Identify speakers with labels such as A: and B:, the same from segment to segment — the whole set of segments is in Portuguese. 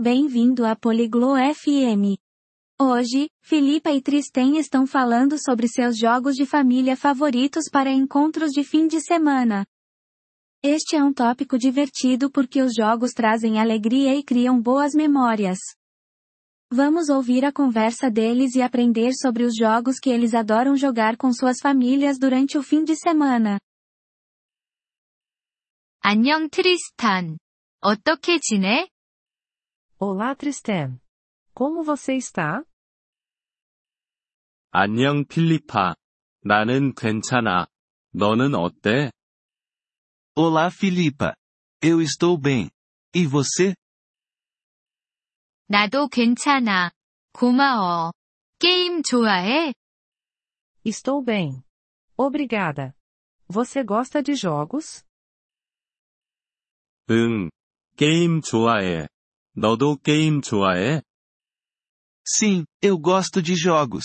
A: bem-vindo a Poliglo FM. Hoje, Filipa e Tristem estão falando sobre seus jogos de família favoritos para encontros de fim de semana. Este é um tópico divertido porque os jogos trazem alegria e criam boas memórias. Vamos ouvir a conversa deles e aprender sobre os jogos que eles adoram jogar com suas famílias durante o fim de semana.
B: 안녕 트리스탄. 어떻게 지내?
C: Olá Tristan. Como você está?
D: 안녕 필리파. 나는 괜찮아. 너는 어때?
E: Olá Filipa. Eu estou bem. E você?
B: 나도 괜찮아. 고마워. 게임 좋아해?
C: Estou bem. Obrigada. Você gosta de jogos?
D: 응. 게임 좋아해. 너도 게임 좋아해?
E: Sim, eu gosto de jogos.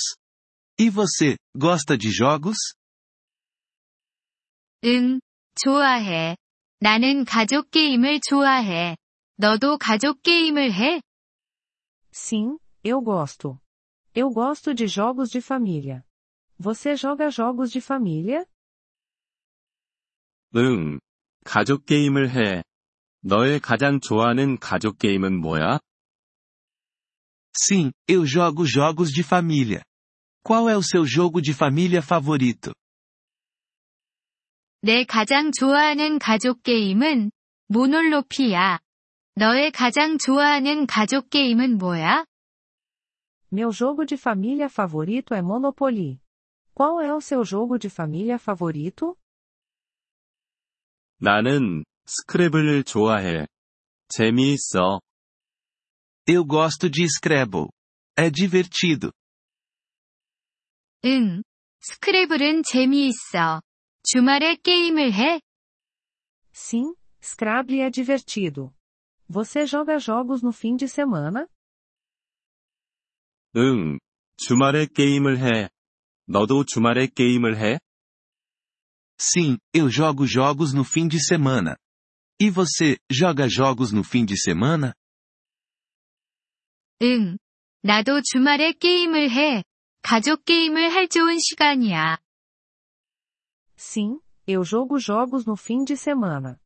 E: E você, gosta de jogos?
B: 응, 좋아해. 나는 가족 게임을 좋아해. 너도 가족 게임을 해?
C: Sim, eu gosto. Eu gosto de jogos de família. Você joga jogos de família?
D: 응. 가족 게임을 해. 너의 가장 좋아하는 가족 게임은 뭐야?
E: Sim, eu jogo jogos de família. Qual é o seu jogo de família favorito?
B: 내 가장 좋아하는 가족 게임은 모놀로피야. 너의 가장 좋아하는 가족 게임은 뭐야?
C: Meu jogo de família favorito é Monopoly. Qual é o seu jogo de família favorito?
D: 나는 스크래블을 좋아해. 재미있어.
E: Eu gosto de Scrabble. É divertido.
B: 응. 스크래블은 재미있어. 주말에 게임을 해?
C: Sim, Scrabble é divertido. Você joga jogos no fim de semana?
D: 응. 주말에 게임을 해. 너도 주말에 게임을 해?
E: Sim, eu jogo jogos no fim de semana. E você, joga jogos no fim de semana?
B: 응. 나도 주말에 게임을 해. 가족 게임을 할 좋은 시간이야.
C: Sim, eu jogo jogos no fim de semana.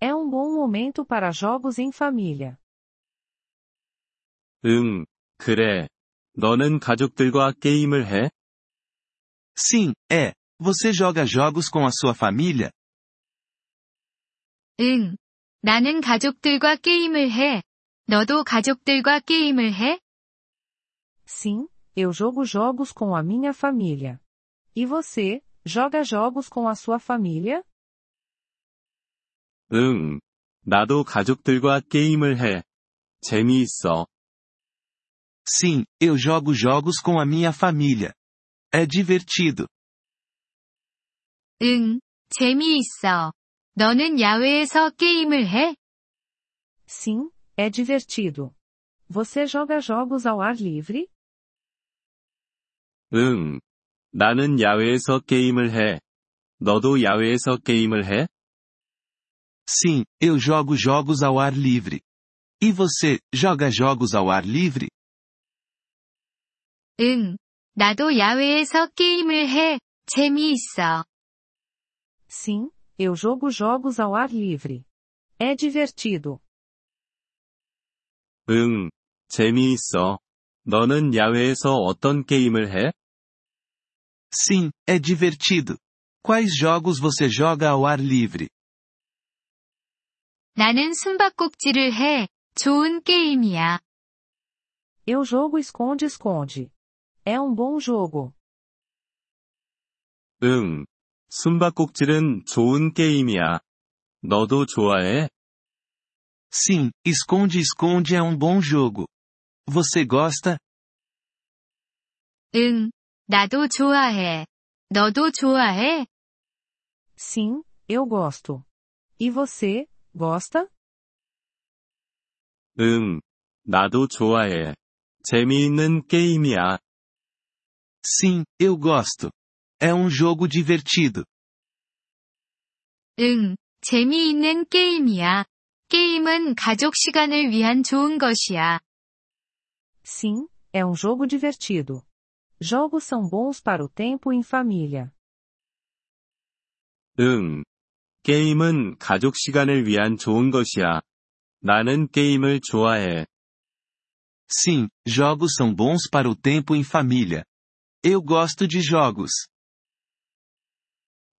C: É um bom momento para jogos em família.
D: 응. 그래. 너는 가족들과 게임을 해?
E: Sim, é. Você joga jogos com a sua família?
B: 응. 나는 가족들과 게임을 해. 너도 가족들과 게임을 해?
C: Sim, eu jogo jogos com a minha família. E você, joga jogos com a sua família?
D: 응. 나도 가족들과 게임을 해. 재미있어.
E: Sim, eu jogo jogos com a minha família. É divertido.
B: 응. 재미있어. 너는 야외에서 게임을 해?
C: Sim, é divertido. Você joga jogos ao ar livre?
D: 응. 나는 야외에서 게임을 해. 너도 야외에서 게임을 해?
E: Sim, eu jogo jogos ao ar livre. E você, joga jogos ao ar livre?
B: 응. 나도 야외에서 게임을 해. 재미있어.
C: Sim, eu jogo jogos ao ar livre. É divertido.
D: 응. 재미있어. 너는 야외에서 어떤 게임을 해?
E: Sim, é divertido. Quais jogos você joga ao ar livre?
B: 나는 숨바꼭질을 해. 좋은 게임이야.
C: Eu jogo esconde-esconde. É um bom jogo.
D: 응. 숨바꼭질은 좋은 게임이야. 너도 좋아해?
E: Sim, esconde-esconde é um bom jogo. Você gosta?
B: 응. 나도 좋아해. 너도 좋아해?
C: Sim, eu gosto. E você, gosta?
D: 응. 나도 좋아해. 재미있는 게임이야.
E: Sim, eu gosto. É um jogo divertido.
B: 응. 재미있는 게임이야. 게임은 가족 시간을 위한 좋은 것이야.
C: Sim, é um jogo divertido. Jogos são bons para o tempo em família.
D: 응. 게임은 가족 시간을 위한 좋은 것이야. 나는 게임을 좋아해.
E: Sim, jogos são bons para o tempo em família. Eu gosto de jogos.